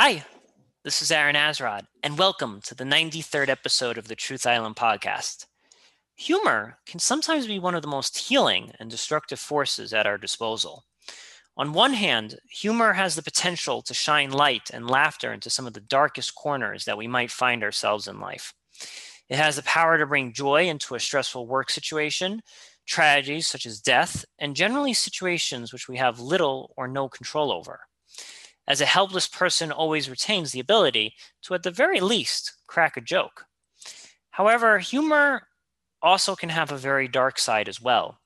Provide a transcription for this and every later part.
Hi, this is Aaron Azrod, and welcome to the 93rd episode of the Truth Island podcast. Humor can sometimes be one of the most healing and destructive forces at our disposal. On one hand, humor has the potential to shine light and laughter into some of the darkest corners that we might find ourselves in life. It has the power to bring joy into a stressful work situation, tragedies such as death, and generally situations which we have little or no control over as a helpless person always retains the ability to, at the very least, crack a joke. However, humor also can have a very dark side as well.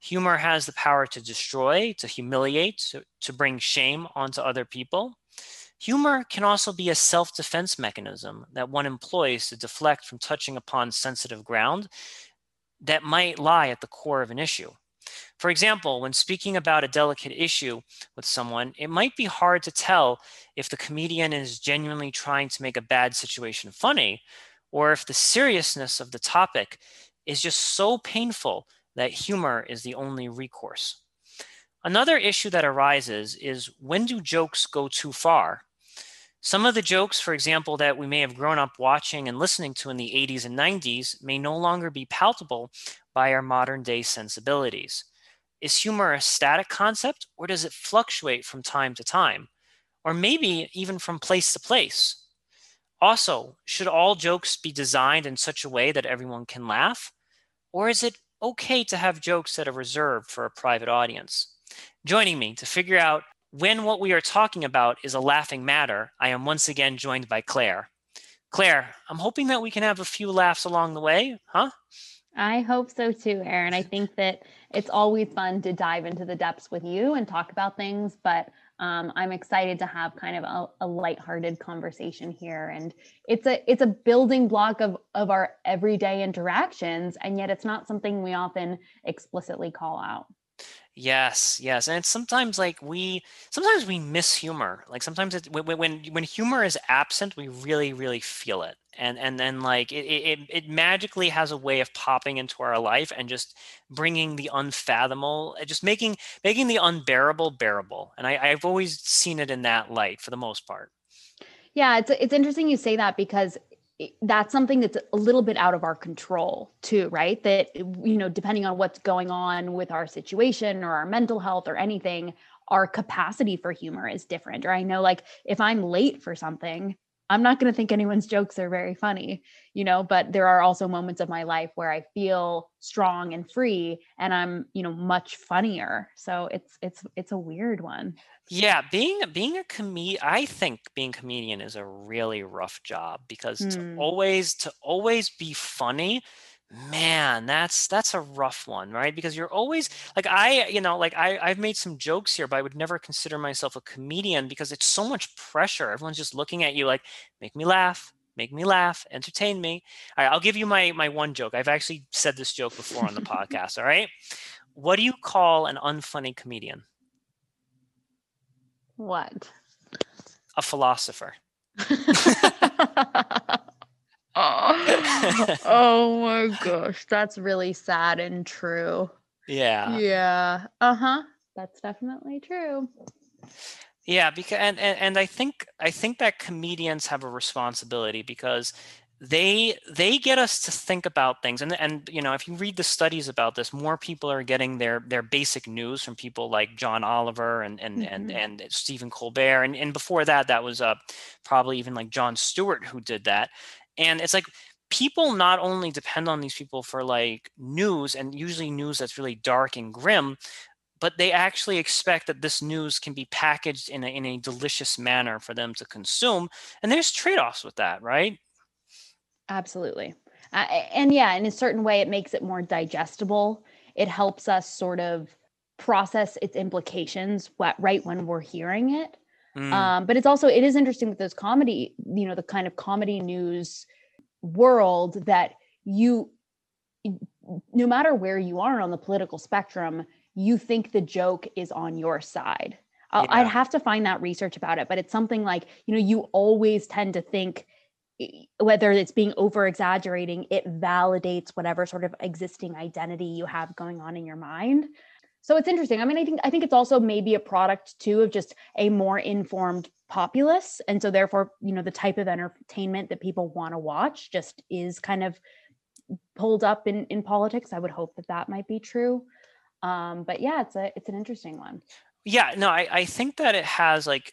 Humor has the power to destroy, to humiliate, to, to bring shame onto other people. Humor can also be a self defense mechanism that one employs to deflect from touching upon sensitive ground that might lie at the core of an issue. For example, when speaking about a delicate issue with someone, it might be hard to tell if the comedian is genuinely trying to make a bad situation funny or if the seriousness of the topic is just so painful that humor is the only recourse. Another issue that arises is when do jokes go too far? Some of the jokes, for example, that we may have grown up watching and listening to in the 80s and 90s may no longer be palatable by our modern day sensibilities. Is humor a static concept or does it fluctuate from time to time? Or maybe even from place to place? Also, should all jokes be designed in such a way that everyone can laugh? Or is it okay to have jokes that are reserved for a private audience? Joining me to figure out when what we are talking about is a laughing matter, I am once again joined by Claire. Claire, I'm hoping that we can have a few laughs along the way, huh? I hope so too, Aaron. I think that it's always fun to dive into the depths with you and talk about things, but um, I'm excited to have kind of a, a lighthearted conversation here. And it's a it's a building block of of our everyday interactions, and yet it's not something we often explicitly call out. Yes, yes, and sometimes like we sometimes we miss humor. Like sometimes it, when when when humor is absent, we really really feel it, and and then like it, it it magically has a way of popping into our life and just bringing the unfathomable, uh, just making making the unbearable bearable. And I, I've always seen it in that light for the most part. Yeah, it's it's interesting you say that because that's something that's a little bit out of our control too right? That you know depending on what's going on with our situation or our mental health or anything our capacity for humor is different or i know like if i'm late for something I'm not going to think anyone's jokes are very funny, you know, but there are also moments of my life where I feel strong and free and I'm, you know, much funnier. So it's it's it's a weird one. Yeah, being being a comedian, I think being a comedian is a really rough job because mm. to hmm. always to always be funny man that's that's a rough one right? Because you're always like i you know like i i've made some jokes here but i would never consider myself a comedian because it's so much pressure. Everyone's just looking at you like make me laugh make me laugh entertain me. All right i'll give you my my one joke. I've actually said this joke before on the podcast all right? What do you call an unfunny comedian? What? A philosopher oh, oh my gosh, that's really sad and true. Yeah. Yeah. Uh-huh. That's definitely true. Yeah, because and, and and I think I think that comedians have a responsibility because they they get us to think about things and and you know if you read the studies about this more people are getting their their basic news from people like john oliver and and mm-hmm. and, and stephen colbert and, and before that that was uh probably even like jon stewart who did that and it's like people not only depend on these people for like news and usually news that's really dark and grim, but they actually expect that this news can be packaged in a, in a delicious manner for them to consume. And there's trade offs with that, right? Absolutely. Uh, and yeah, in a certain way, it makes it more digestible. It helps us sort of process its implications right when we're hearing it Mm. Um, but it's also it is interesting with those comedy, you know, the kind of comedy news world that you no matter where you are on the political spectrum, you think the joke is on your side. Yeah. I'd have to find that research about it, but it's something like, you know, you always tend to think whether it's being over exaggerating, it validates whatever sort of existing identity you have going on in your mind so it's interesting. I mean i think i think it's also maybe a product too of just a more informed populace. And so therefore you know the type of entertainment that people want to watch just is kind of pulled up in in politics. I would hope that that might be true. Um but yeah it's a it's an interesting one. Yeah no i i think that it has like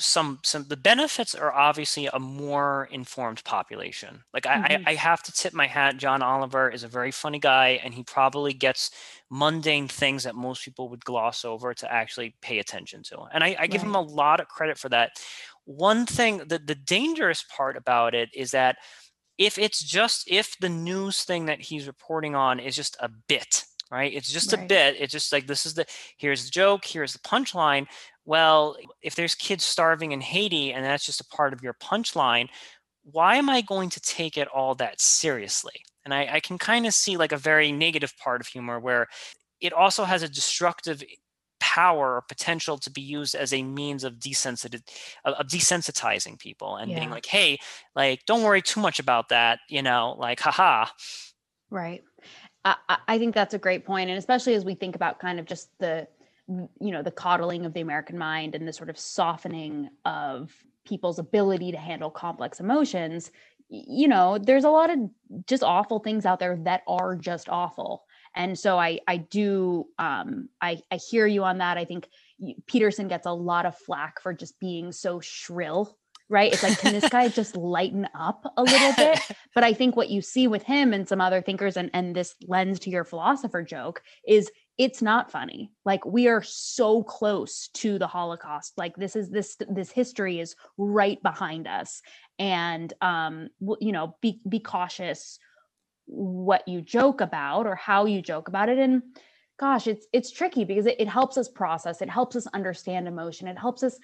some some the benefits are obviously a more informed population. Like I, mm-hmm. I, I have to tip my hat. John oliver is a very funny guy and he probably gets mundane things that most people would gloss over to actually pay attention to and i, I give right. him a lot of credit for that one thing that the dangerous part about it is that if it's just if the news thing that he's reporting on is just a bit right it's just right. a bit it's just like this is the here's the joke here's the punchline well, if there's kids starving in Haiti and that's just a part of your punchline, why am I going to take it all that seriously? And I, I can kind of see like a very negative part of humor where it also has a destructive power or potential to be used as a means of desensit of desensitizing people and yeah. being like, hey, like don't worry too much about that, you know, like haha. Right. I, I think that's a great point, and especially as we think about kind of just the you know the coddling of the american mind and the sort of softening of people's ability to handle complex emotions you know there's a lot of just awful things out there that are just awful. And so i i do um i i hear you on that. I think peterson gets a lot of flack for just being so shrill right? It's like can this guy just lighten up a little bit? But i think what you see with him and some other thinkers and and this lends to your philosopher joke is it's not funny. Like we are so close to the holocaust. Like this is this this history is right behind us and um you know be be cautious what you joke about or how you joke about it and gosh it's it's tricky because it, it helps us process it helps us understand emotion it helps us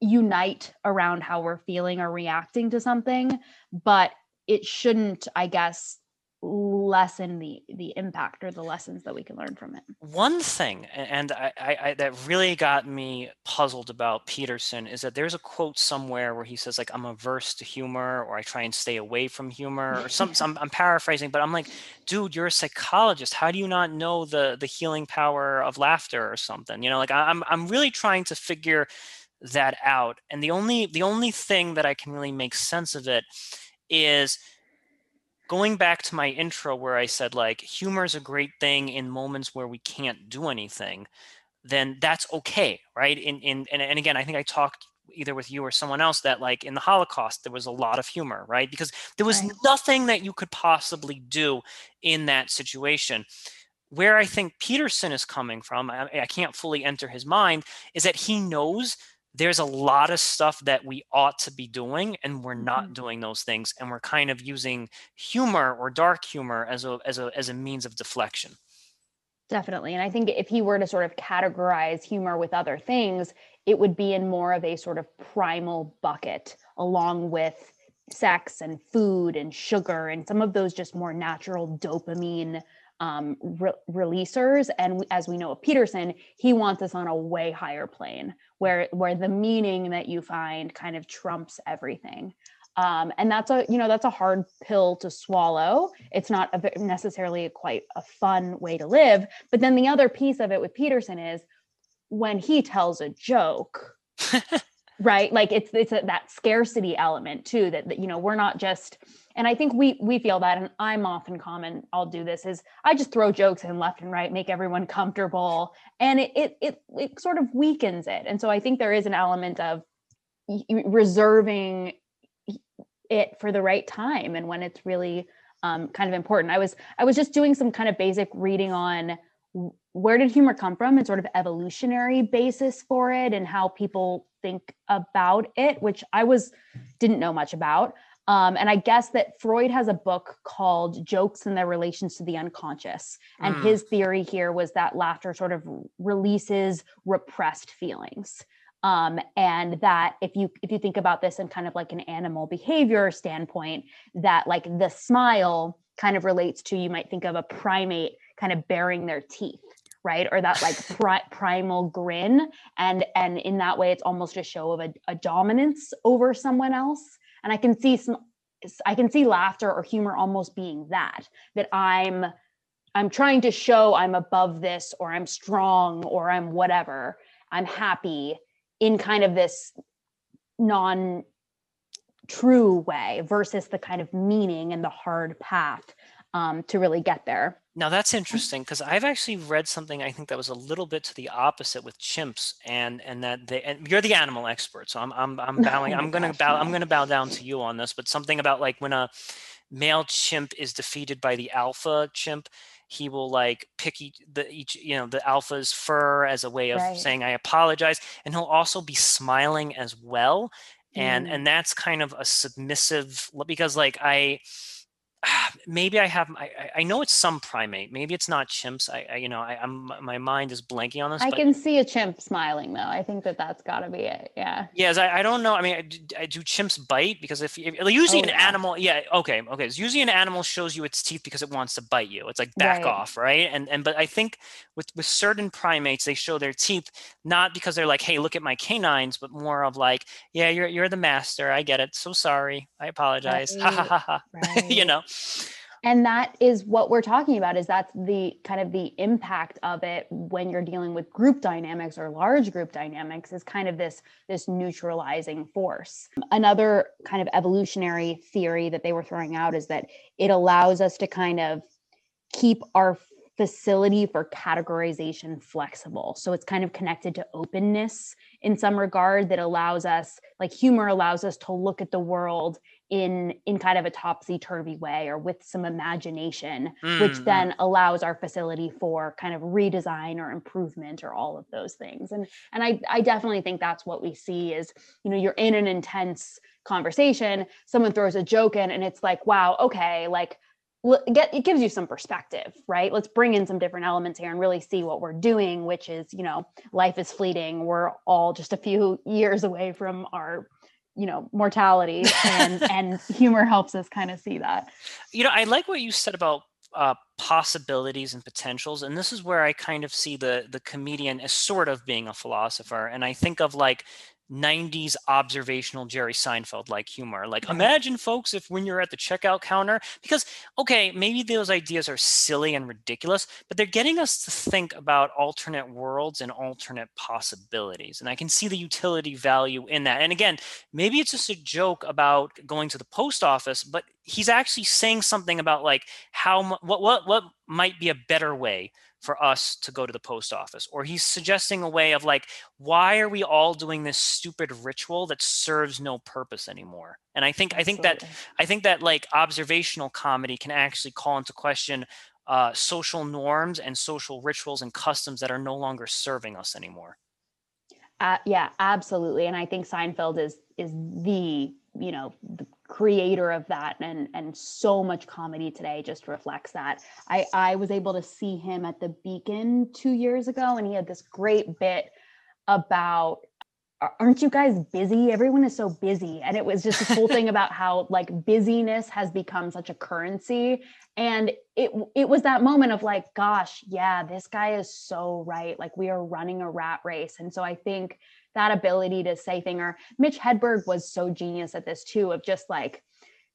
unite around how we're feeling or reacting to something but it shouldn't i guess lessen the the impact or the lessons that we can learn from it. One thing and I, I, that really got me puzzled about peterson is that there's a quote somewhere where he says like i'm averse to humor or i try and stay away from humor or some, i'm paraphrasing but i'm like dude you're a psychologist. How do you not know the the healing power of laughter or something? You know like i'm i'm really trying to figure that out and the only the only thing that i can really make sense of it is going back to my intro where I said like humor is a great thing in moments where we can't do anything, then that's okay, right? In in and, and again, I think I talked either with you or someone else that like in the Holocaust there was a lot of humor, right? Because there was right. nothing that you could possibly do in that situation. Where I think Peterson is coming from, I, I can't fully enter his mind, is that he knows there's a lot of stuff that we ought to be doing and we're not mm-hmm. doing those things and we're kind of using humor or dark humor as a as a as a means of deflection definitely and i think if he were to sort of categorize humor with other things it would be in more of a sort of primal bucket along with sex and food and sugar and some of those just more natural dopamine um, re- releasers. And as we know of Peterson, he wants us on a way higher plane where where the meaning that you find kind of trumps everything. Um, and that's a you know that's a hard pill to swallow. It's not a, necessarily quite a fun way to live. But then the other piece of it with Peterson is when he tells a joke. right? Like it's it's a, that scarcity element too that, that you know we're not just and i think we we feel that and i'm often common i'll do this is i just throw jokes in left and right make everyone comfortable and it it it, it sort of weakens it. And so i think there is an element of reserving it for the right time and when it's really um, kind of important. I was i was just doing some kind of basic reading on where did humor come from and sort of evolutionary basis for it and how people think about it which i was didn't know much about um, and I guess that Freud has a book called Jokes and Their Relations to the Unconscious. And mm. his theory here was that laughter sort of releases repressed feelings. Um, and that if you if you think about this in kind of like an animal behavior standpoint, that like the smile kind of relates to you might think of a primate kind of baring their teeth right? Or that like pri- primal grin. And and in that way it's almost a show of a, a dominance over someone else. And i can see some i can see laughter or humor almost being that that i'm i'm trying to show i'm above this or i'm strong or i'm whatever. I'm happy in kind of this non true way versus the kind of meaning and the hard path um, to really get there. Now that's interesting because I've actually read something I think that was a little bit to the opposite with chimps, and and that they and you're the animal expert, so I'm I'm I'm bowing. oh I'm gonna gosh, bow. No. I'm gonna bow down to you on this. But something about like when a male chimp is defeated by the alpha chimp, he will like pick each the each you know the alpha's fur as a way of right. saying I apologize, and he'll also be smiling as well, and mm. and that's kind of a submissive because like I maybe I have I, I know it's some primate. Maybe it's not chimps. I, I you know I, am my mind is blanking on this. I can see a chimp smiling though. I think that that's got to be it. Yeah. Yes, I, I don't know. I mean, I, I do chimps bite because if, if usually oh, an yeah. animal, yeah, okay, okay. It's usually an animal shows you its teeth because it wants to bite you. It's like back right. off, right? And and but I think with with certain primates they show their teeth not because they're like, hey, look at my canines, but more of like, yeah, you're you're the master. I get it. So sorry. I apologize. Right. Ha ha ha ha. you know and that is what we're talking about is that's the kind of the impact of it when you're dealing with group dynamics or large group dynamics is kind of this this neutralizing force. Another kind of evolutionary theory that they were throwing out is that it allows us to kind of keep our facility for categorization flexible. So it's kind of connected to openness in some regard that allows us like humor allows us to look at the world in in kind of a topsy-turvy way or with some imagination mm. which then allows our facility for kind of redesign or improvement or all of those things. And and i i definitely think that's what we see is you know you're in an intense conversation someone throws a joke in and it's like wow okay like get it gives you some perspective right? Let's bring in some different elements here and really see what we're doing which is you know life is fleeting. We're all just a few years away from our you know mortality and and humor helps us kind of see that. You know i like what you said about uh, possibilities and potentials and this is where i kind of see the the comedian as sort of being a philosopher and i think of like 90s observational Jerry Seinfeld like humor. Like, imagine, folks, if when you're at the checkout counter, because, okay, maybe those ideas are silly and ridiculous, but they're getting us to think about alternate worlds and alternate possibilities. And I can see the utility value in that. And again, maybe it's just a joke about going to the post office, but he's actually saying something about like how, what, what, what might be a better way for us to go to the post office or he's suggesting a way of like why are we all doing this stupid ritual that serves no purpose anymore and i think Absolutely. i think that i think that like observational comedy can actually call into question uh, social norms and social rituals and customs that are no longer serving us anymore uh, yeah absolutely and i think seinfeld is is the you know the creator of that and and so much comedy today just reflects that. I i was able to see him at the beacon two years ago and he had this great bit about aren't you guys busy? Everyone is so busy. And it was just this whole thing about how like busyness has become such a currency. And it it was that moment of like gosh yeah this guy is so right. Like we are running a rat race. And so i think that ability to say thing or Mitch Hedberg was so genius at this too of just like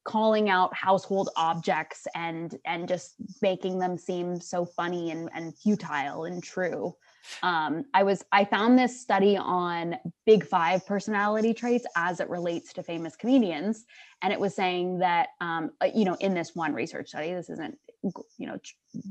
calling out household objects and and just making them seem so funny and, and futile and true. Um, i was i found this study on big five personality traits as it relates to famous comedians and it was saying that um, uh, you know in this one research study this isn't you know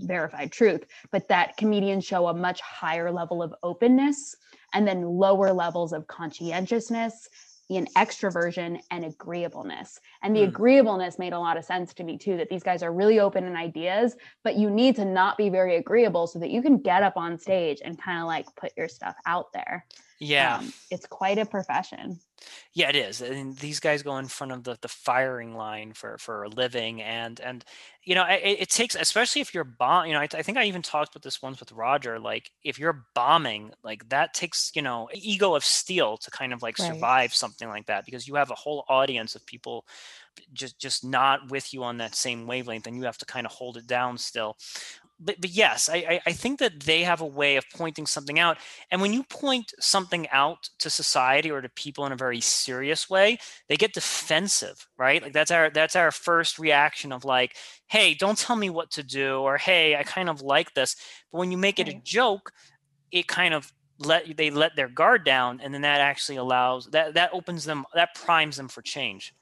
verified truth but that comedians show a much higher level of openness and then lower levels of conscientiousness in extroversion and agreeableness. And the mm. agreeableness made a lot of sense to me too that these guys are really open in ideas, but you need to not be very agreeable so that you can get up on stage and kind of like put your stuff out there. Yeah. Um, it's quite a profession. Yeah, it is. And these guys go in front of the, the firing line for, for a living. And, and, you know, it, it takes, especially if you're bomb, you know, I, I, think I even talked with this once with Roger, like if you're bombing, like that takes, you know, ego of steel to kind of like right. survive something like that, because you have a whole audience of people just, just not with you on that same wavelength and you have to kind of hold it down still but, but yes, I, I think that they have a way of pointing something out. And when you point something out to society or to people in a very serious way, they get defensive, right? Like that's our that's our first reaction of like, hey, don't tell me what to do, or hey, I kind of like this. But when you make it a joke, it kind of let they let their guard down and then that actually allows that that opens them that primes them for change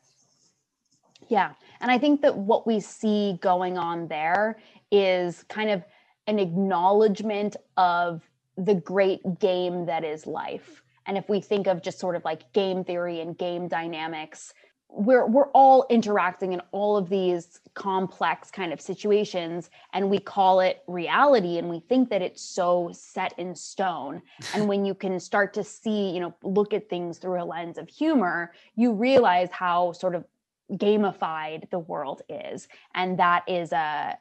yeah and i think that what we see going on there is kind of an acknowledgement of the great game that is life. And if we think of just sort of like game theory and game dynamics we're we're all interacting in all of these complex kind of situations and we call it reality and we think that it's so set in stone. And when you can start to see you know look at things through a lens of humor you realize how sort of gamified the world is. And that is a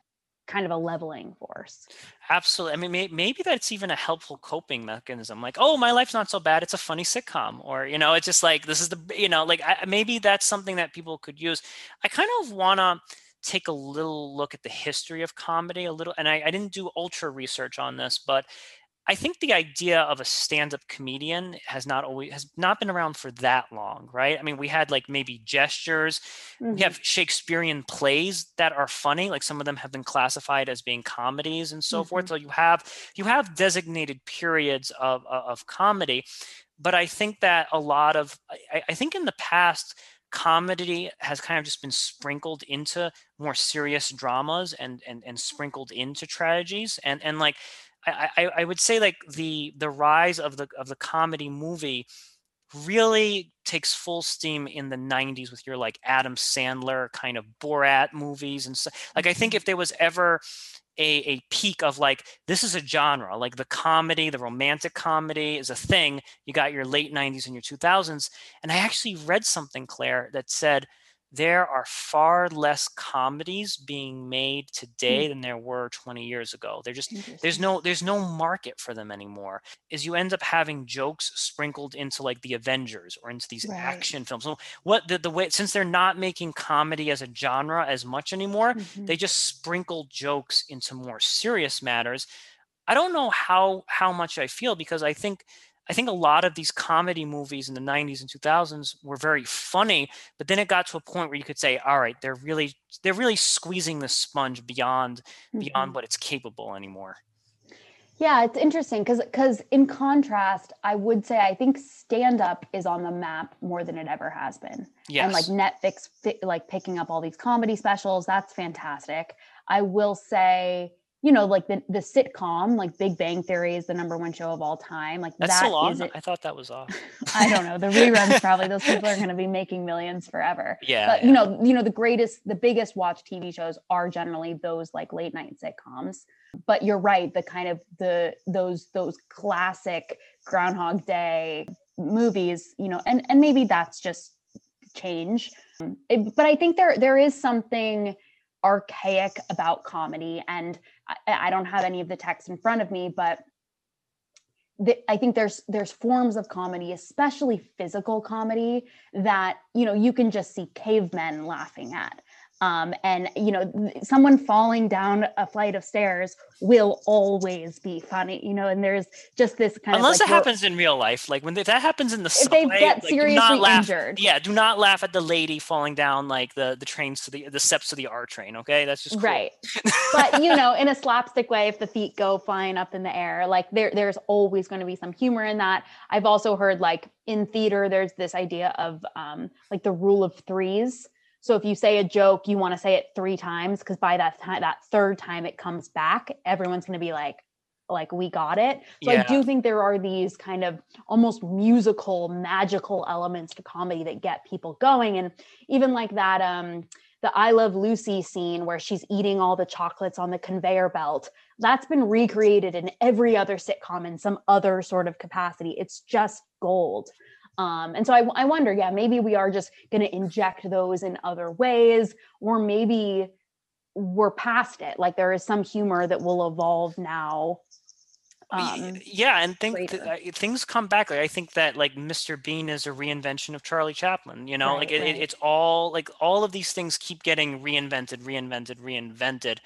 kind of a leveling force. Absolutely. I mean, may, maybe that's even a helpful coping mechanism. Like, oh, my life's not so bad. It's a funny sitcom, or you know, it's just like this is the you know, like I, maybe that's something that people could use. I kind of want to take a little look at the history of comedy a little and I, I, didn't do ultra research on this but I think the idea of a stand-up comedian has not always has not been around for that long, right? I mean, we had like maybe gestures. Mm-hmm. We have Shakespearean plays that are funny, like some of them have been classified as being comedies and so mm-hmm. forth. So you have you have designated periods of of comedy, but I think that a lot of I, I think in the past comedy has kind of just been sprinkled into more serious dramas and and and sprinkled into tragedies and and like I, I would say like the the rise of the of the comedy movie really takes full steam in the 90s with your like Adam Sandler kind of Borat movies and so like I think mm-hmm. if there was ever a, a peak of like this is a genre like the comedy the romantic comedy is a thing you got your late 90s and your 2000s and I actually read something Claire that said there are far less comedies being made today mm. than there were 20 years ago they're just there's no there's no market for them anymore is you end up having jokes sprinkled into like the avengers or into these right. action films so what the, the way since they're not making comedy as a genre as much anymore mm-hmm. they just sprinkle jokes into more serious matters i don't know how how much i feel because i think I think a lot of these comedy movies in the 90s and 2000s were very funny, but then it got to a point where you could say, all right, they're really they're really squeezing the sponge beyond mm-hmm. beyond what it's capable anymore. Yeah, it's interesting because because in contrast, I would say I think stand up is on the map more than it ever has been. Yes. And like Netflix like picking up all these comedy specials, that's fantastic. I will say you know, like the the sitcom, like Big Bang Theory is the number one show of all time. Like That's that still on? I thought that was off. I don't know. The reruns probably those people are going to be making millions forever. Yeah, but yeah. you know, you know, the greatest, the biggest watch TV shows are generally those like late night sitcoms. But you're right. The kind of the those those classic Groundhog Day movies, you know, and and maybe that's just change. It, but I think there there is something archaic about comedy and I, I don't have any of the text in front of me but the, I think there's there's forms of comedy, especially physical comedy, that you know you can just see cavemen laughing at. Um, and you know, someone falling down a flight of stairs will always be funny, you know. And there's just this kind unless of unless like, it happens in real life, like when they, that happens in the subway, if they get like, seriously injured. Yeah, do not laugh at the lady falling down like the the trains to the the steps to the R train. Okay, that's just right. but you know, in a slapstick way, if the feet go flying up in the air, like there there's always going to be some humor in that. I've also heard like in theater, there's this idea of um, like the rule of threes so if you say a joke, you want to say it three times because by that time, that third time it comes back, everyone's going to be like, like we got it. So yeah. I do think there are these kind of almost musical, magical elements to comedy that get people going, and even like that. um the I Love Lucy scene where she's eating all the chocolates on the conveyor belt. That's been recreated in every other sitcom in some other sort of capacity. It's just gold. Um, and so I, I wonder, yeah, maybe we are just going to inject those in other ways, or maybe we're past it. Like there is some humor that will evolve now. Um, yeah, and think th- uh, things come back. Like I think that like Mr. Bean is a reinvention of Charlie Chaplin. You know, right, like it, right. it, it's all like all of these things keep getting reinvented, reinvented, reinvented.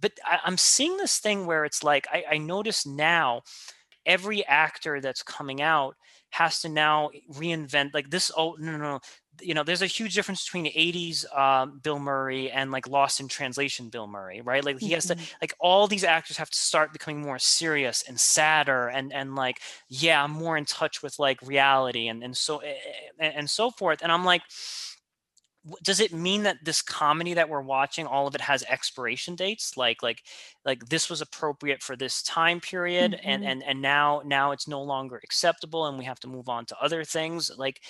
But I, am seeing this thing where it's like I, I notice now every actor that's coming out has to now reinvent like this oh no no, no you know, there's a huge difference between 80s um, Bill Murray and like Lost in Translation Bill Murray, right? Like he has to, Mhm. like all these actors have to start becoming more serious and sadder and and like, yeah, I'm more in touch with like reality and and so eh, eh, and so forth. And I'm like, does it mean that this comedy that we're watching, all of it has expiration dates? Like like like this was appropriate for this time period, and Mhm. and and now now it's no longer acceptable, and we have to move on to other things. Like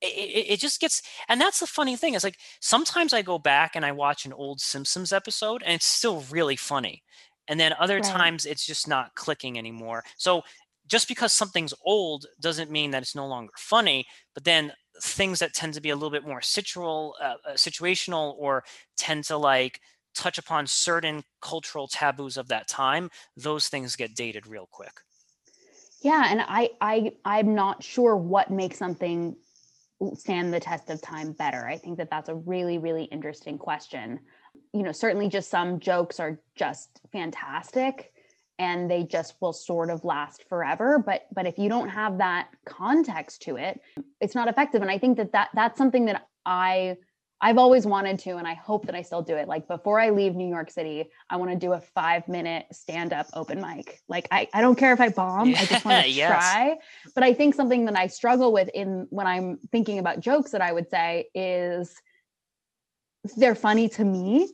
it, it, it just gets and that's the funny thing is like sometimes i go back and i watch an old simpsons episode and it's still really funny and then other Right. times it's just not clicking anymore so just because something's old doesn't mean that it's no longer funny but then things that tend to be a little bit more situal uh, uh, situational or tend to like touch upon certain cultural taboos of that time those things get dated real quick Yeah, and I I I'm not sure what makes something stand the test of time better. I think that that's a really really interesting question. You know, certainly just some jokes are just fantastic and they just will sort of last forever, but but if you don't have that context to it, it's not effective and I think that that that's something that I I've always wanted to, and I hope that I still do it. Like before I leave New York City, I want to do a five minute stand up open mic. Like I, I don't care if I bomb, I just want to yes. try. But I think something that I struggle with in when I'm thinking about jokes that I would say is they're funny to me,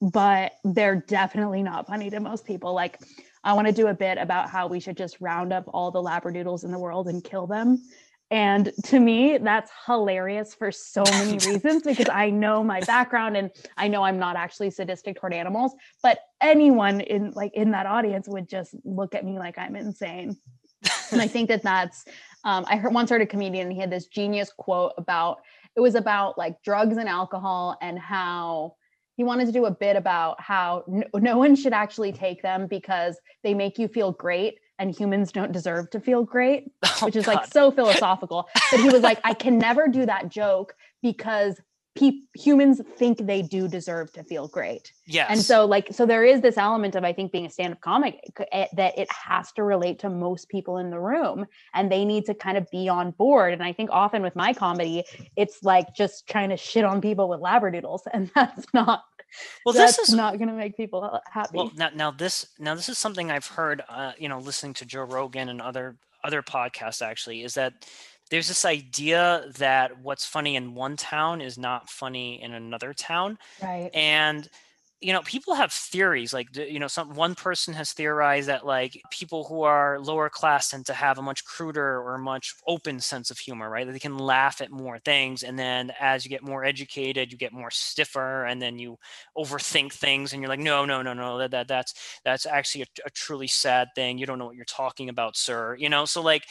but they're definitely not funny to most people. Like I want to do a bit about how we should just round up all the labradoodles in the world and kill them. And to me, that's hilarious for so many reasons because I know my background and I know I'm not actually sadistic toward animals, but anyone in like in that audience would just look at me like I'm insane. and I think that that's um, I heard once heard a comedian and he had this genius quote about it was about like drugs and alcohol and how he wanted to do a bit about how no, no one should actually take them because they make you feel great and humans don't deserve to feel great Oh, which is God. like so philosophical. But he was like, I can never do that joke because pe- humans think they do deserve to feel great. yes And so, like, so there is this element of I think being a stand-up comic c- eh, that it has to relate to most people in the room, and they need to kind of be on board. And I think often with my comedy, it's like just trying to shit on people with labradoodles, and that's not well that's this is not going to make people happy. Well, now, now this now this is something I've heard, uh, you know, listening to Joe Rogan and other other podcasts. Actually, is that there's this idea that what's funny in one town is not funny in another town, right. and you know, people have theories. Like, you know, some one person has theorized that like people who are lower class tend to have a much cruder or much open sense of humor, right? That they can laugh at more things, and then as you get more educated, you get more stiffer, and then you overthink things and you're like no no no no that, that that's that's actually a, a truly sad thing you don't know what you're talking about sir you know so like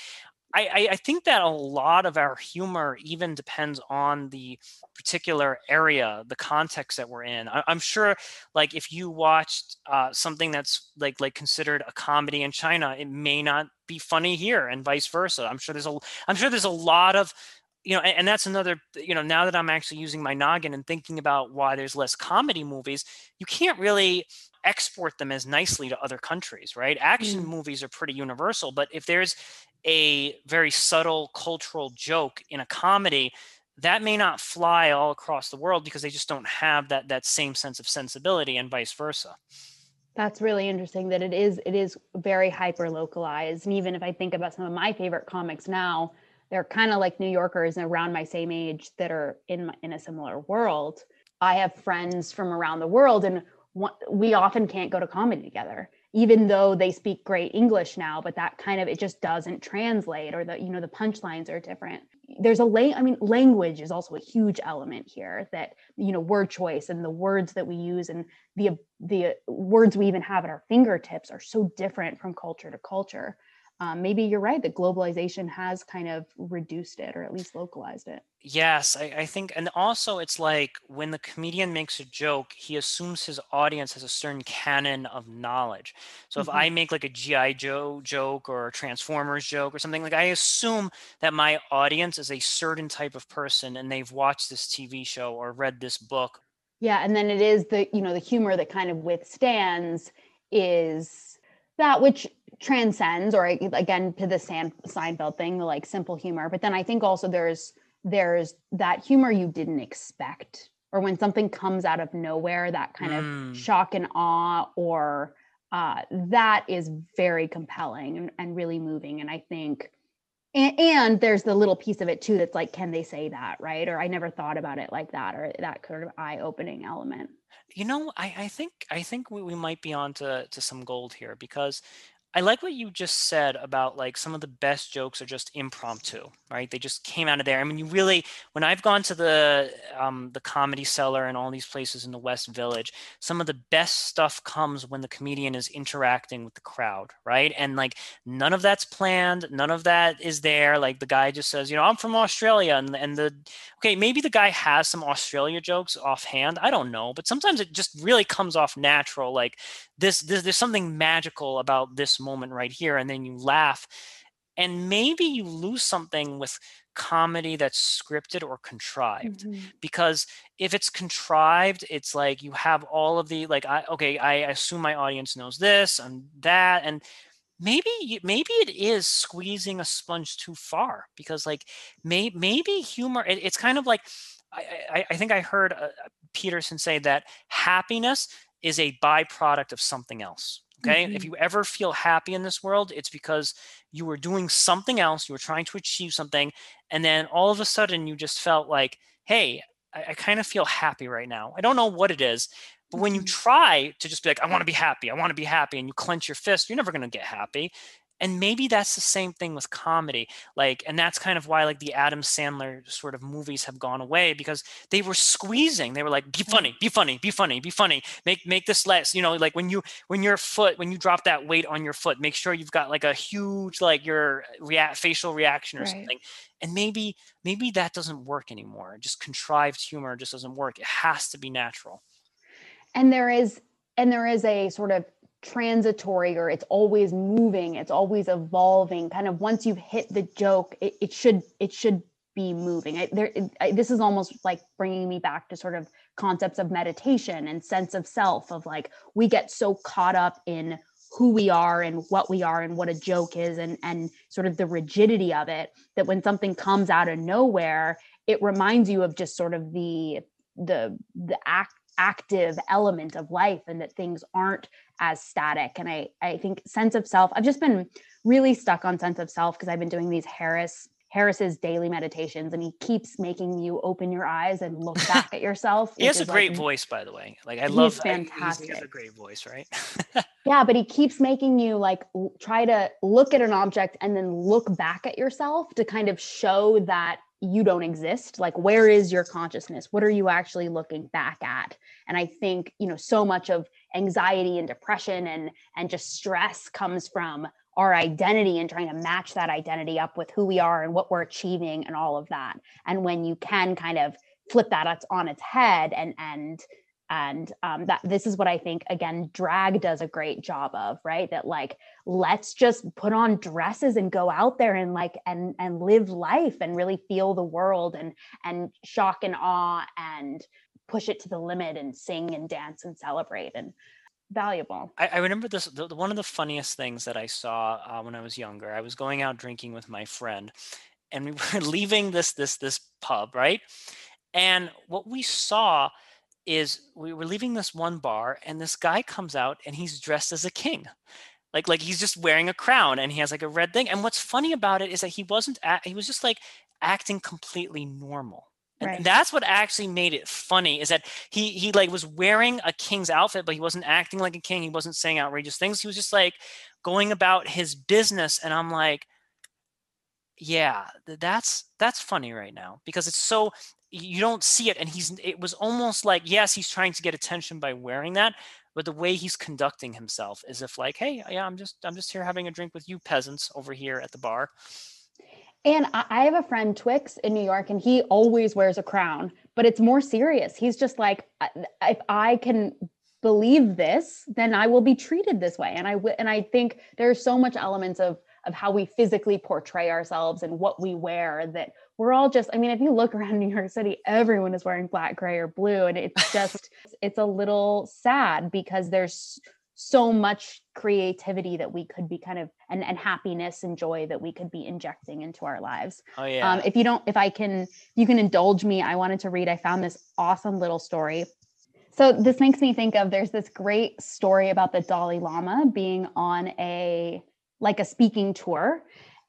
I, I I think that a lot of our humor even depends on the particular area, the context that we're in. I, I'm sure, like if you watched uh, something that's like like considered a comedy in China, it may not be funny here, and vice versa. I'm sure there's a I'm sure there's a lot of you know, and, and that's another, you know, now that I'm actually using my noggin and thinking about why there's less comedy movies, you can't really export them as nicely to other countries, right? Action Mm. movies are pretty universal, but if there's a very subtle cultural joke in a comedy, that may not fly all across the world because they just don't have that that same sense of sensibility and vice versa. That's really interesting that it is it is very hyper localized. And even if I think about some of my favorite comics now, they're kind of like New Yorkers and around my same age that are in my, in a similar world. I have friends from around the world and we often can't go to comedy together even though they speak great English now, but that kind of it just doesn't translate or the you know the punchlines are different. There's a lang I mean language is also a huge element here that you know word choice and the words that we use and the the words we even have at our fingertips are so different from culture to culture. Um, maybe you're right that globalization has kind of reduced it or at least localized it. Yes, I, I think, and also it's like when the comedian makes a joke, he assumes his audience has a certain canon of knowledge. So if Mhm. I make like a GI Joe joke or a Transformers joke or something, like I assume that my audience is a certain type of person and they've watched this TV show or read this book. Yeah, and then it is the you know the humor that kind of withstands is that which transcends or again to the San, Seinfeld thing, the like simple humor. But then I think also there's there's that humor you didn't expect or when something comes out of nowhere that kind Mm. of shock and awe or uh, that is very compelling and, and really moving and i think and, and there's the little piece of it too that's like can they say that right or i never thought about it like that or that sort of eye-opening element You know, I, I think I think we, we might be on to, to some gold here because I like what you just said about like some of the best jokes are just impromptu, right? They just came out of there. I mean, you really when I've gone to the um, the comedy cellar and all these places in the West Village, some of the best stuff comes when the comedian is interacting with the crowd, right? And like none of that's planned, none of that is there. Like the guy just says, you know, I'm from Australia, and and the okay, maybe the guy has some Australia jokes offhand. I don't know, but sometimes it just really comes off natural. Like this, this there's something magical about this moment right here, and then you laugh, and maybe you lose something with comedy that's scripted or contrived because if it's contrived it's like you have all of the like i okay i assume my audience knows this and that and maybe maybe it is squeezing a sponge too far because like may, maybe humor it, it's kind of like I, I, I think i heard uh, peterson say that happiness is a byproduct of something else okay if Mhm. you ever feel happy in this world it's because you were doing something else you were trying to achieve something and then all of a sudden you just felt like hey i, I kind of feel happy right now i don't know what it is but when you Mhm. try to just be like i want to be happy i want to be happy and you clench your fist you're never going to get happy and maybe that's the same thing with comedy like and that's kind of why like the adam sandler sort of movies have gone away because they were squeezing. They were like be mm. funny be funny be funny be funny. Make make this less you know like when you when your foot when you drop that weight on your foot make sure you've got like a huge like your react facial reaction or Right. something. And maybe maybe that doesn't work anymore. Just contrived humor just doesn't work. It has to be natural. And there is and there is a sort of transitory or it's always moving it's always evolving kind of once you've hit the joke it, it should it should be moving. I, there it, I, this is almost like bringing me back to sort of concepts of meditation and sense of self of like we get so caught up in who we are and what we are and what a joke is and and sort of the rigidity of it that when something comes out of nowhere it reminds you of just sort of the the the act active element of life and that things aren't as static. And i i think sense of self i've just been really stuck on sense of self because i've been doing these harris harris's daily meditations and he keeps making you open your eyes and look back at yourself he has a great like, voice by the way. Like i He's love he's- he has a great voice right? Yeah but he keeps making you like try to look at an object and then look back at yourself to kind of show that you don't exist like where is your consciousness? What are you actually looking back at? And i think you know so much of anxiety and depression and and just stress comes from our identity and trying to match that identity up with who we are and what we're achieving and all of that. And when you can kind of flip that on its head and and and um, that this is what i think again drag does a great job of right that like let's just put on dresses and go out there and like and and live life and really feel the world and and shock and awe and push it to the limit and sing and dance and celebrate and valuable I, I remember this. The, one of the funniest things that I saw uh, when I was younger. I was going out drinking with my friend, and we were leaving this this this pub, right? And what we saw is we were leaving this one bar, and this guy comes out, and he's dressed as a king, like like he's just wearing a crown, and he has like a red thing. And what's funny about it is that he wasn't. Act, he was just like acting completely normal. And Right. that's what actually made it funny is that he he like was wearing a king's outfit, but he wasn't acting like a king. He wasn't saying outrageous things. He was just like going about his business. And I'm like, yeah, that's that's funny right now because it's so you don't see it. And he's it was almost like yes, he's trying to get attention by wearing that, but the way he's conducting himself is if like, hey, yeah, I'm just I'm just here having a drink with you peasants over here at the bar. And I have a friend, Twix, in New York, and he always wears a crown, but it's more serious. He's just like, if I can believe this, then I will be treated this way. And I w- and I think there's so much elements of of how we physically portray ourselves and what we wear that we're all just. I mean, if you look around New York City, everyone is wearing black, gray, or blue, and it's just it's a little sad because there's so much creativity that we could be kind of and, and happiness and joy that we could be injecting into our lives. Oh yeah. Um, if you don't, if I can, you can indulge me. I wanted to read. I found this awesome little story. So this makes me think of there's this great story about the Dalai Lama being on a like a speaking tour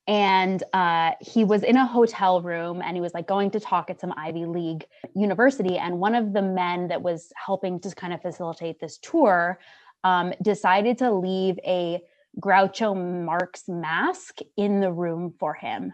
and uh, he was in a hotel room and he was like going to talk at some ivy league university and one of the men that was helping to kind of facilitate this tour um, decided to leave a groucho marx mask in the room for him.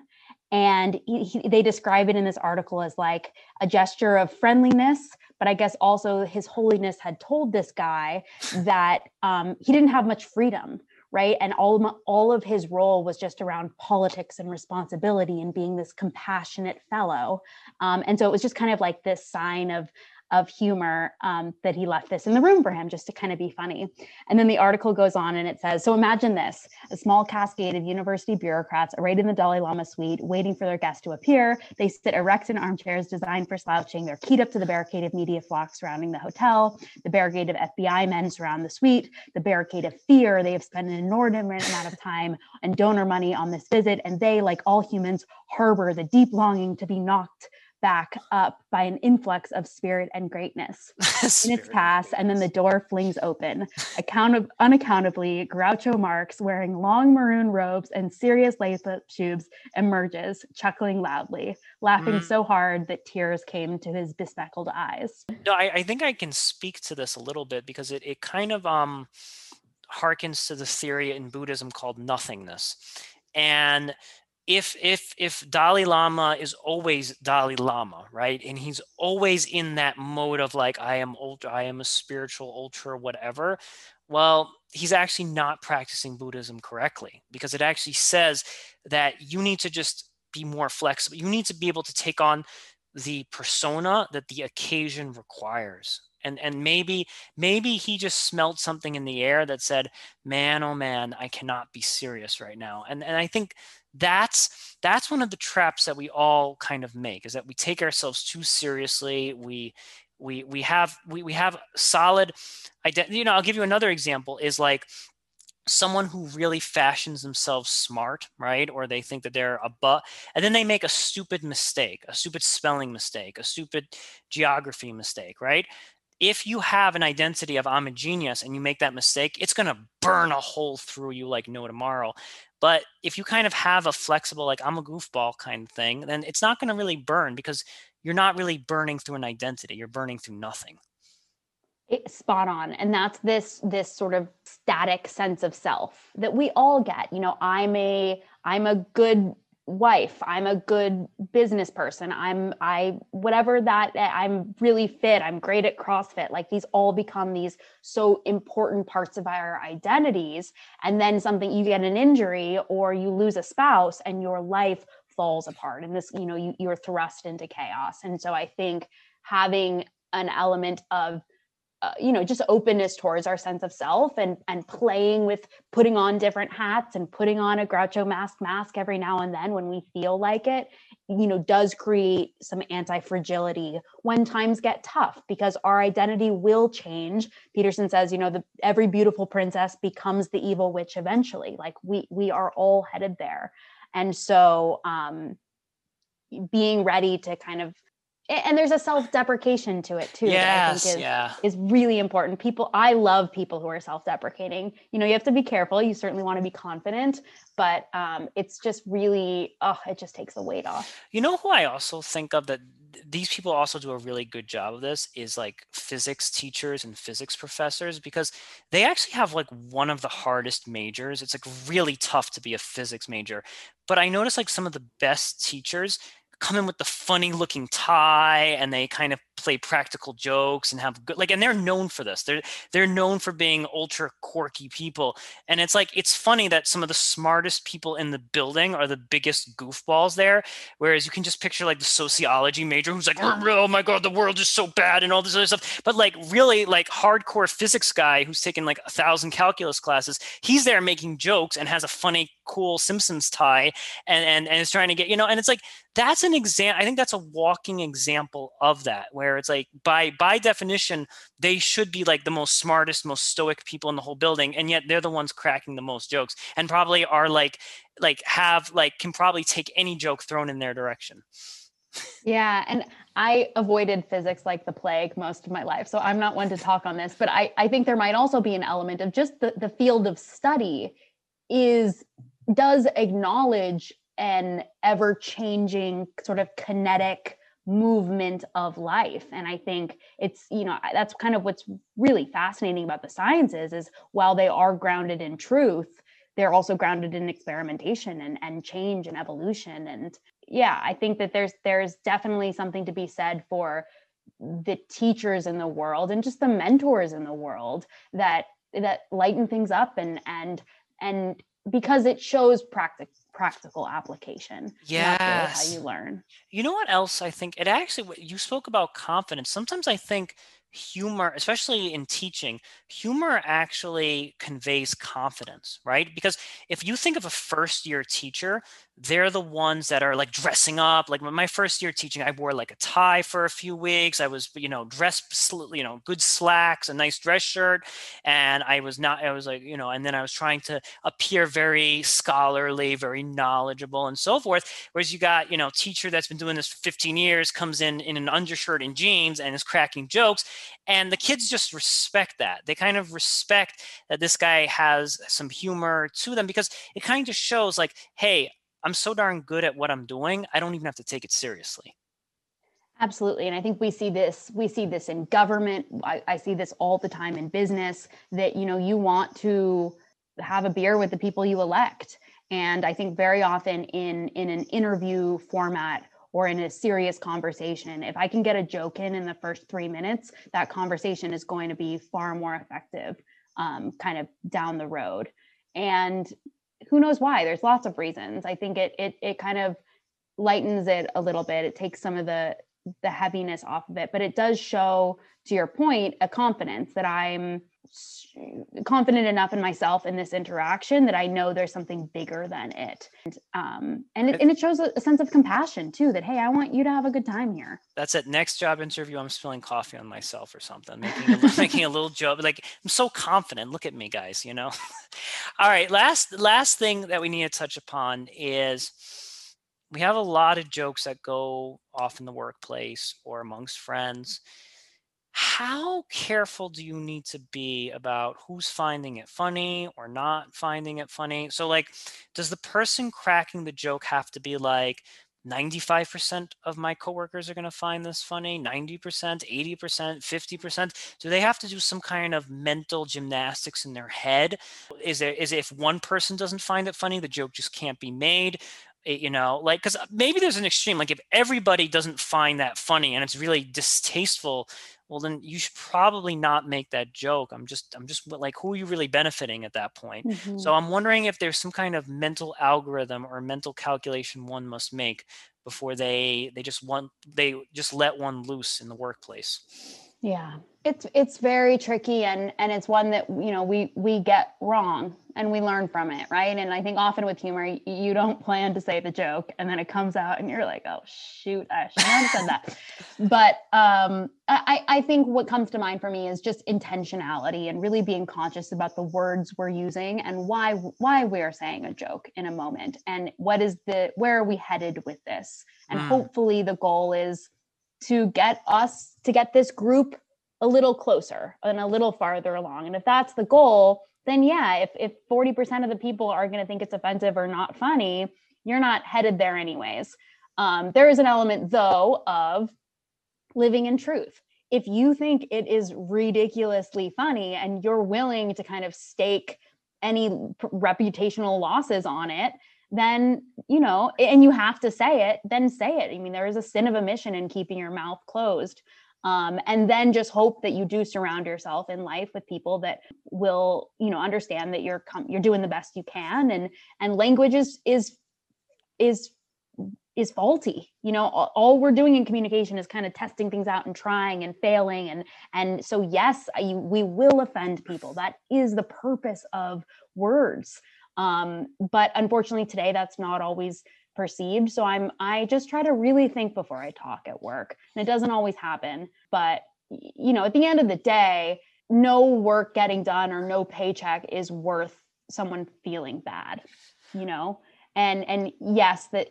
And he, he, they describe it in this article as like a gesture of friendliness but i guess also his holiness had told this guy that um, he didn't have much freedom right? And all all of his role was just around politics and responsibility and being this compassionate fellow. Um, and so it was just kind of like this sign of of humor um, that he left this in the room for him just to kind of be funny. And then the article goes on and it says So imagine this a small cascade of university bureaucrats arrayed in the Dalai Lama suite, waiting for their guest to appear. They sit erect in armchairs designed for slouching. They're keyed up to the barricade of media flocks surrounding the hotel. The barricade of FBI men surround the suite. The barricade of fear. They have spent an inordinate amount of time and donor money on this visit. And they, like all humans, harbor the deep longing to be knocked back up by an influx of spirit and greatness. Minutes pass, and then the door flings open. Account- of unaccountably, Groucho Marx, wearing long maroon robes and serious lace-up shoes, emerges, chuckling loudly, laughing mm. so hard that tears came to his bespectacled eyes. No, I, I think I can speak to this a little bit because it, it kind of um harkens to the theory in Buddhism called nothingness. And if if if Dalai Lama is always Dalai Lama, right? And he's always in that mode of like I am ultra, I am a spiritual ultra, whatever. Well, he's actually not practicing Buddhism correctly because it actually says that you need to just be more flexible. You need to be able to take on the persona that the occasion requires and and maybe maybe he just smelled something in the air that said man oh man i cannot be serious right now and and i think that's that's one of the traps that we all kind of make is that we take ourselves too seriously we we we have we, we have solid identity you know i'll give you another example is like someone who really fashions themselves smart, right? Or they think that they're a but, and then they make a stupid mistake, a stupid spelling mistake, a stupid geography mistake, right? if you have an identity of I'm a genius and you make that mistake, it's going to burn a hole through you like no tomorrow. But if you kind of have a flexible, like I'm a goofball kind of thing, then it's not going to really burn because you're not really burning through an identity. You're burning through nothing. spot on and that's this this sort of static sense of self that we all get you know i'm a i'm a good wife i'm a good business person i'm i whatever that eh, i'm really fit i'm great at crossfit like these all become these so important parts of our identities. And then something you get an injury or you lose a spouse and your life falls apart and this you know you, you're thrust into chaos. And so i think having an element of uh, you know just openness towards our sense of self and and playing with putting on different hats and putting on a groucho mask mask every now and then when we feel like it you know does create some anti-fragility. When times get tough because our identity will change. Peterson says you know the every beautiful princess becomes the evil witch eventually. Like we we are all headed there. And so um being ready to kind of and there's a self-deprecation to it too yes, that I think is, yeah. is really important. People, I love people who are self-deprecating. You know, you have to be careful. You certainly want to be confident, but um, it's just really, oh, it just takes the weight off. You know who I also think of that these people also do a really good job of this is like physics teachers and physics professors because they actually have like one of the hardest majors. It's like really tough to be a physics major. But I notice like some of the best teachers come in with the funny looking tie and they kind of play practical jokes and have good like and they're known for this. They're they're known for being ultra quirky people. And it's like it's funny that some of the smartest people in the building are the biggest goofballs there whereas you can just picture like the sociology major who's like oh, oh my god the world is so bad and all this other stuff. But like really like hardcore physics guy who's taken like a thousand calculus classes he's there making jokes and has a funny cool simpsons tie and and, and is trying to get you know and it's like that's an example i think that's a walking example of that where where it's like by by definition they should be like the most smartest most stoic people in the whole building and yet they're the ones cracking the most jokes and probably are like like have like can probably take any joke thrown in their direction. Yeah and i avoided physics like the plague most of my life so i'm not one to talk on this but i i think there might also be an element of just the, the field of study is does acknowledge an ever changing sort of kinetic movement of life. And i think it's you know that's kind of what's really fascinating about the sciences is while they are grounded in truth they're also grounded in experimentation and, and change and evolution. And yeah i think that there's there's definitely something to be said for the teachers in the world and just the mentors in the world that that lighten things up and and and because it shows practical practical application. Yeah, really how you learn. You know what else I think? It actually you spoke about confidence. Sometimes I think humor, especially in teaching, humor actually conveys confidence, right? Because if you think of a first year teacher, they're the ones that are like dressing up. Like my first year teaching, I wore like a tie for a few weeks. I was, you know, dressed, you know, good slacks, a nice dress shirt. And I was not, I was like, you know, and then I was trying to appear very scholarly, very knowledgeable and so forth. Whereas you got, you know, teacher that's been doing this for 15 years comes in in an undershirt and jeans and is cracking jokes. And the kids just respect that. They kind of respect that this guy has some humor to them because it kind of shows like, hey, I'm so darn good at what I'm doing, I don't even have to take it seriously. Absolutely. And I think we see this, we see this in government. I, I, see this all the time in business that, you know, you want to have a beer with the people you elect. And I think very often in in an interview format or in a serious conversation, if I can get a joke in in the first three minutes, that conversation is going to be far more effective um, kind of down the road. And who knows why there's lots of reasons. I think it it it kind of lightens it a little bit. It takes some of the the heaviness off of it but it does show to your point a confidence that i'm confident enough in myself in this interaction that I know there's something bigger than it. And, um, and it, and it shows a, sense of compassion too, that, Hey, I want you to have a good time here. That's it. Next job interview. I'm spilling coffee on myself or something, making a, making a little joke. Like I'm so confident. Look at me guys, you know? All right. Last, last thing that we need to touch upon is we have a lot of jokes that go off in the workplace or amongst friends how careful do you need to be about who's finding it funny or not finding it funny? So, like, does the person cracking the joke have to be like, 95% of my coworkers are going to find this funny? 90% 80% 50% do they have to do some kind of mental gymnastics in their head? Is there is if one person doesn't find it funny the joke just can't be made Eh, you know like because maybe there's an extreme like if everybody doesn't find that funny and it's really distasteful well then you should probably not make that joke i'm just i'm just like who are you really benefiting at that point mm-hmm. so i'm wondering if there's some kind of mental algorithm or mental calculation one must make before they they just want they just let one loose in the workplace yeah. It's it's very tricky and and it's one that you know we we get wrong and we learn from it right? And i think often with humor you don't plan to say the joke and then it comes out and you're like oh shoot i should have said that. But um i i think what comes to mind for me is just intentionality and really being conscious about the words we're using and why why we're saying a joke in a moment and what is the where are we headed with this? And mm. hopefully the goal is to get us to get this group a little closer and a little farther along. And if that's the goal, then yeah, if if 40% of the people are going to think it's offensive or not funny, you're not headed there anyways. Um, there is an element though of living in truth. If you think it is ridiculously funny and you're willing to kind of stake any reputational losses on it, then you know and you have to say it then say it. I mean there is a sin of omission in keeping your mouth closed um, and then just hope that you do surround yourself in life with people that will you know understand that you're com- you're doing the best you can and and language is is is is faulty you know? All, we're doing in communication is kind of testing things out and trying and failing and and so yes I, we will offend people. That is the purpose of words um, but unfortunately today that's not always perceived. So i'm i just try to really think before i talk at work and it doesn't always happen. But you know at the end of the day no work getting done or no paycheck is worth someone feeling bad you know? And and yes that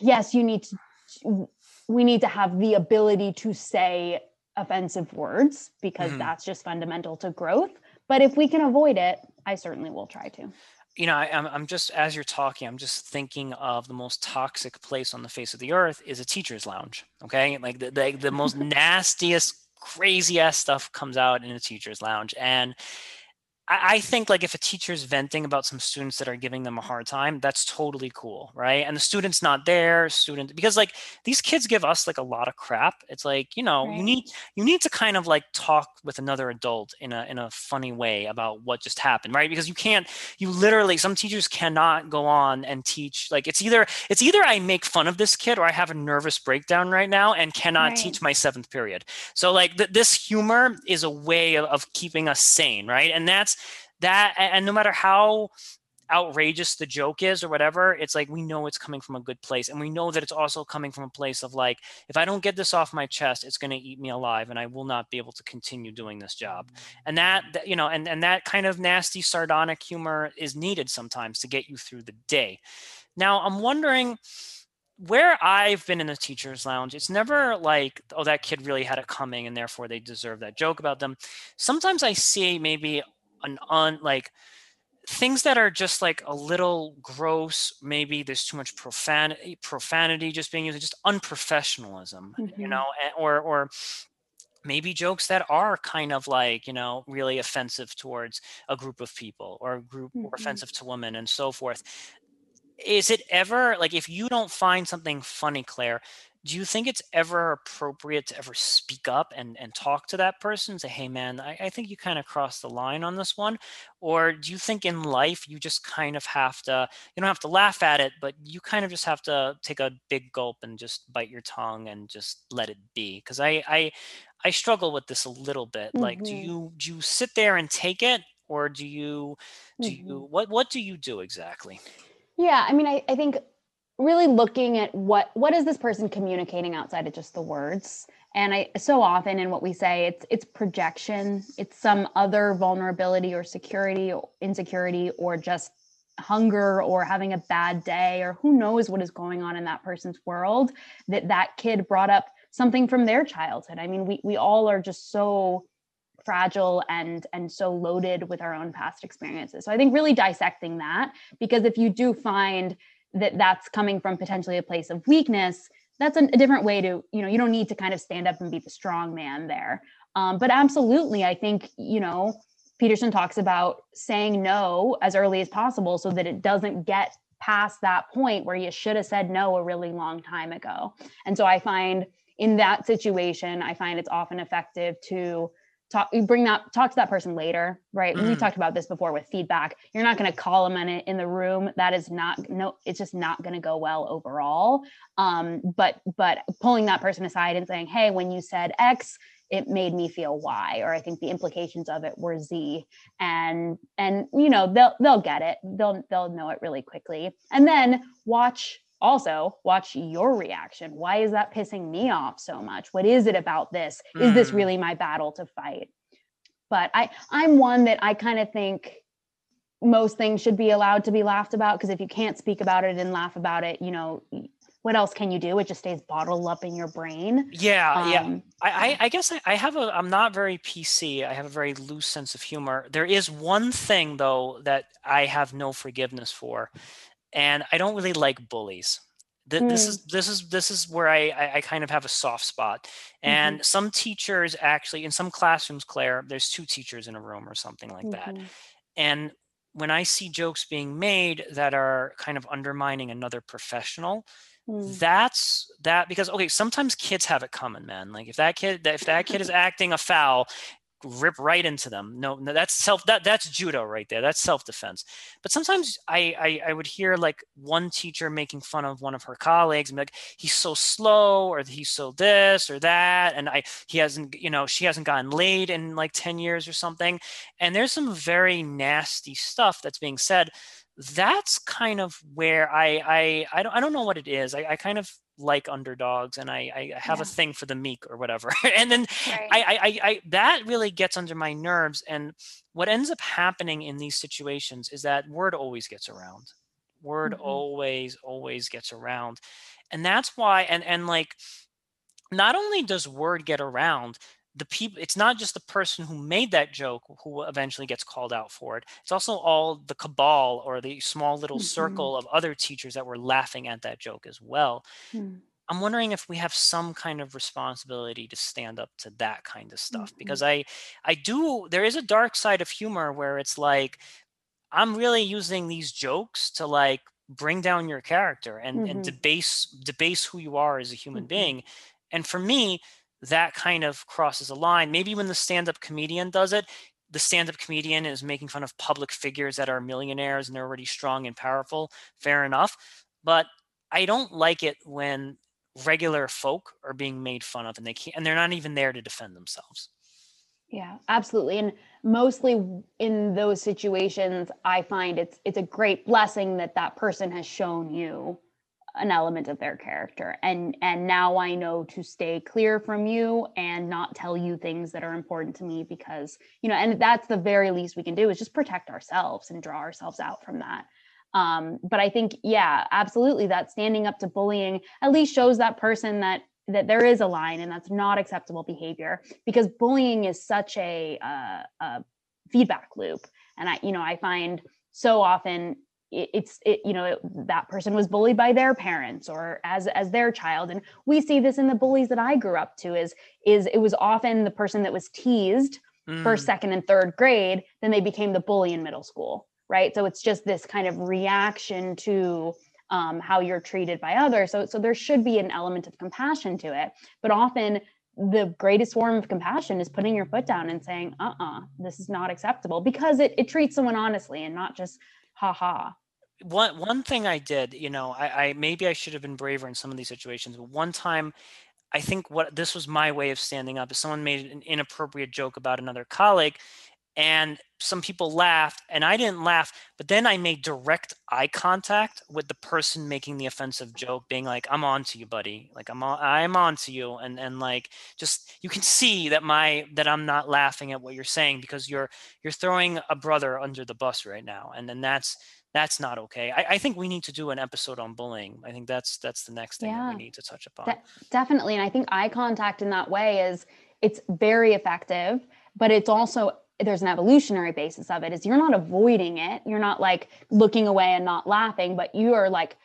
yes you need to we need to have the ability to say offensive words because mm-hmm. that's just fundamental to growth. But if we can avoid it i certainly will try to. You know I, am I'm just as you're talking i'm just thinking of the most toxic place on the face of the earth is a teacher's lounge okay? Like the, the, the most nastiest crazy ass stuff comes out in a teacher's lounge. And I think like if a teacher's venting about some students that are giving them a hard time, that's totally cool, right? And the student's not there, student because like these kids give us like a lot of crap. It's like, you know, right. you need you need to kind of like talk with another adult in a in a funny way about what just happened, right? Because you can't you literally some teachers cannot go on and teach like it's either it's either I make fun of this kid or I have a nervous breakdown right now and cannot right. teach my seventh period. So like th- this humor is a way of, of keeping us sane, right? And that's that and no matter how outrageous the joke is or whatever it's like we know it's coming from a good place and we know that it's also coming from a place of like if i don't get this off my chest it's going to eat me alive and i will not be able to continue doing this job and that, you know and and that kind of nasty sardonic humor is needed sometimes to get you through the day now i'm wondering where I've been in the teacher's lounge, it's never like, oh, that kid really had it coming and therefore they deserve that joke about them. Sometimes I see maybe an on like things that are just like a little gross maybe there's too much profanity profanity just being used just unprofessionalism mm-hmm. you know or or maybe jokes that are kind of like you know really offensive towards a group of people or a group mm-hmm. or offensive to women and so forth is it ever like if you don't find something funny claire do you think it's ever appropriate to ever speak up and, and talk to that person say hey man I, I think you kind of crossed the line on this one or do you think in life you just kind of have to you don't have to laugh at it but you kind of just have to take a big gulp and just bite your tongue and just let it be because I, I i struggle with this a little bit mm-hmm. like do mm-hmm. you do you sit there and take it or do you do mm-hmm. you what what do you do exactly yeah i mean i, I think really looking at what what is this person communicating outside of just the words? And i so often in what we say it's it's projection it's some other vulnerability or security or insecurity or just hunger or having a bad day or who knows what is going on in that person's world that that kid brought up something from their childhood. I mean we we all are just so fragile and and so loaded with our own past experiences. So i think really dissecting that because if you do find that that's coming from potentially a place of weakness that's a, a, different way to you know you don't need to kind of stand up and be the strong man there. Um, but absolutely i think you know peterson talks about saying no as early as possible so that it doesn't get past that point where you should have said no a really long time ago. And so i find in that situation i find it's often effective to talk you bring that talk to that person later right? Mm. we talked about this before with feedback. You're not going to call them in it in the room. That is not no it's just not going to go well overall. Um but but pulling that person aside and saying hey when you said x it made me feel y or i think the implications of it were z and and you know they'll they'll get it. They'll they'll know it really quickly. And then watch also watch your reaction. Why is that pissing me off so much? What is it about this? Mm. is this mm. really my battle to fight? But i i'm one that i kind of think most things should be allowed to be laughed about because if you can't speak about it and laugh about it you know what else can you do? It just stays bottled up in your brain. Yeah um, yeah I, I guess I, I have a i'm not very pc i have a very loose sense of humor. There is one thing though that i have no forgiveness for and I don't really like bullies. Th- mm. This is this is this is where I, I, I kind of have a soft spot. And mm-hmm. some teachers actually in some classrooms, Claire, there's two teachers in a room or something like mm-hmm. that. And when I see jokes being made that are kind of undermining another professional, mm. that's that because okay, sometimes kids have it coming, man. Like if that kid if that kid is acting a foul, rip right into them. No, no, that's self that that's judo right there. That's self-defense. But sometimes I, I I would hear like one teacher making fun of one of her colleagues and be like, he's so slow or he's so this or that. And I he hasn't, you know, she hasn't gotten laid in like 10 years or something. And there's some very nasty stuff that's being said that's kind of where I I I don't I don't know what it is. I, I kind of like underdogs and I I have yeah. a thing for the meek or whatever. and then right. I, I I that really gets under my nerves. And what ends up happening in these situations is that word always gets around. Word mm-hmm. always always gets around, and that's why. And and like, not only does word get around, the people it's not just the person who made that joke who eventually gets called out for it it's also all the cabal or the small little mm-hmm. circle of other teachers that were laughing at that joke as well mm. i'm wondering if we have some kind of responsibility to stand up to that kind of stuff mm-hmm. because i i do there is a dark side of humor where it's like i'm really using these jokes to like bring down your character and mm-hmm. and debase debase who you are as a human mm-hmm. being and for me that kind of crosses a line. Maybe when the stand up comedian does it, the stand up comedian is making fun of public figures that are millionaires and they're already strong and powerful. Fair enough. But I don't like it when regular folk are being made fun of and they can't and they're not even there to defend themselves. Yeah, absolutely. And mostly in those situations, I find it's it's a great blessing that that person has shown you an element of their character. And and now i know to stay clear from you and not tell you things that are important to me because you know and that's the very least we can do is just protect ourselves and draw ourselves out from that. Um but i think yeah absolutely that standing up to bullying at least shows that person that that there is a line and that's not acceptable behavior because bullying is such a, uh, a feedback loop. And i you know i find so often it's it, you know it, that person was bullied by their parents or as as their child. And we see this in the bullies that i grew up to is is it was often the person that was teased mm. first second and third grade then they became the bully in middle school right? So it's just this kind of reaction to um, how you're treated by others. So so there should be an element of compassion to it. But often the greatest form of compassion is putting your foot down and saying uh-uh this is not acceptable because it, it treats someone honestly and not just ha ha one one thing I did, you know, I, I maybe I should have been braver in some of these situations. But one time, I think what this was my way of standing up is someone made an inappropriate joke about another colleague, and some people laughed, and I didn't laugh. But then I made direct eye contact with the person making the offensive joke, being like, "I'm on to you, buddy. Like I'm on, I'm on to you," and and like just you can see that my that I'm not laughing at what you're saying because you're you're throwing a brother under the bus right now, and then that's that's not okay. I, I, think we need to do an episode on bullying. I think that's that's the next thing yeah. that we need to touch upon. De- definitely, and I think eye contact in that way is it's very effective, but it's also there's an evolutionary basis of it. Is you're not avoiding it, you're not like looking away and not laughing, but you are like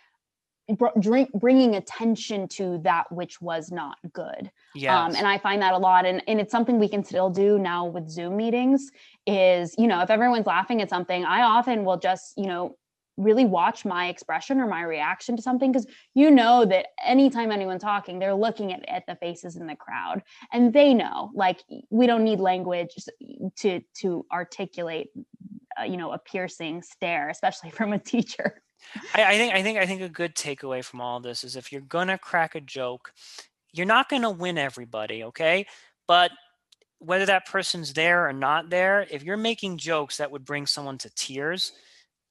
drink, bringing attention to that which was not good. Yeah. Um, and I find that a lot, and and it's something we can still do now with Zoom meetings is, you know, if everyone's laughing at something, I often will just, you know, really watch my expression or my reaction to something because you know that anytime anyone's talking they're looking at, at the faces in the crowd and they know like we don't need language to to articulate uh, you know a piercing stare especially from a teacher. I, I think i think i think a good takeaway from all this is if you're gonna crack a joke you're not gonna win everybody okay? But whether that person's there or not there, if you're making jokes that would bring someone to tears,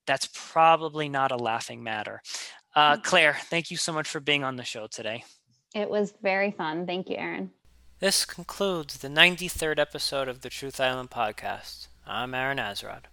that's probably not a laughing matter. Uh, mm. Claire, thank you so much for being on the show today. It was very fun. Thank you, Aaron. This concludes the 93rd episode of the Truth Island podcast. I'm Aaron Azrod.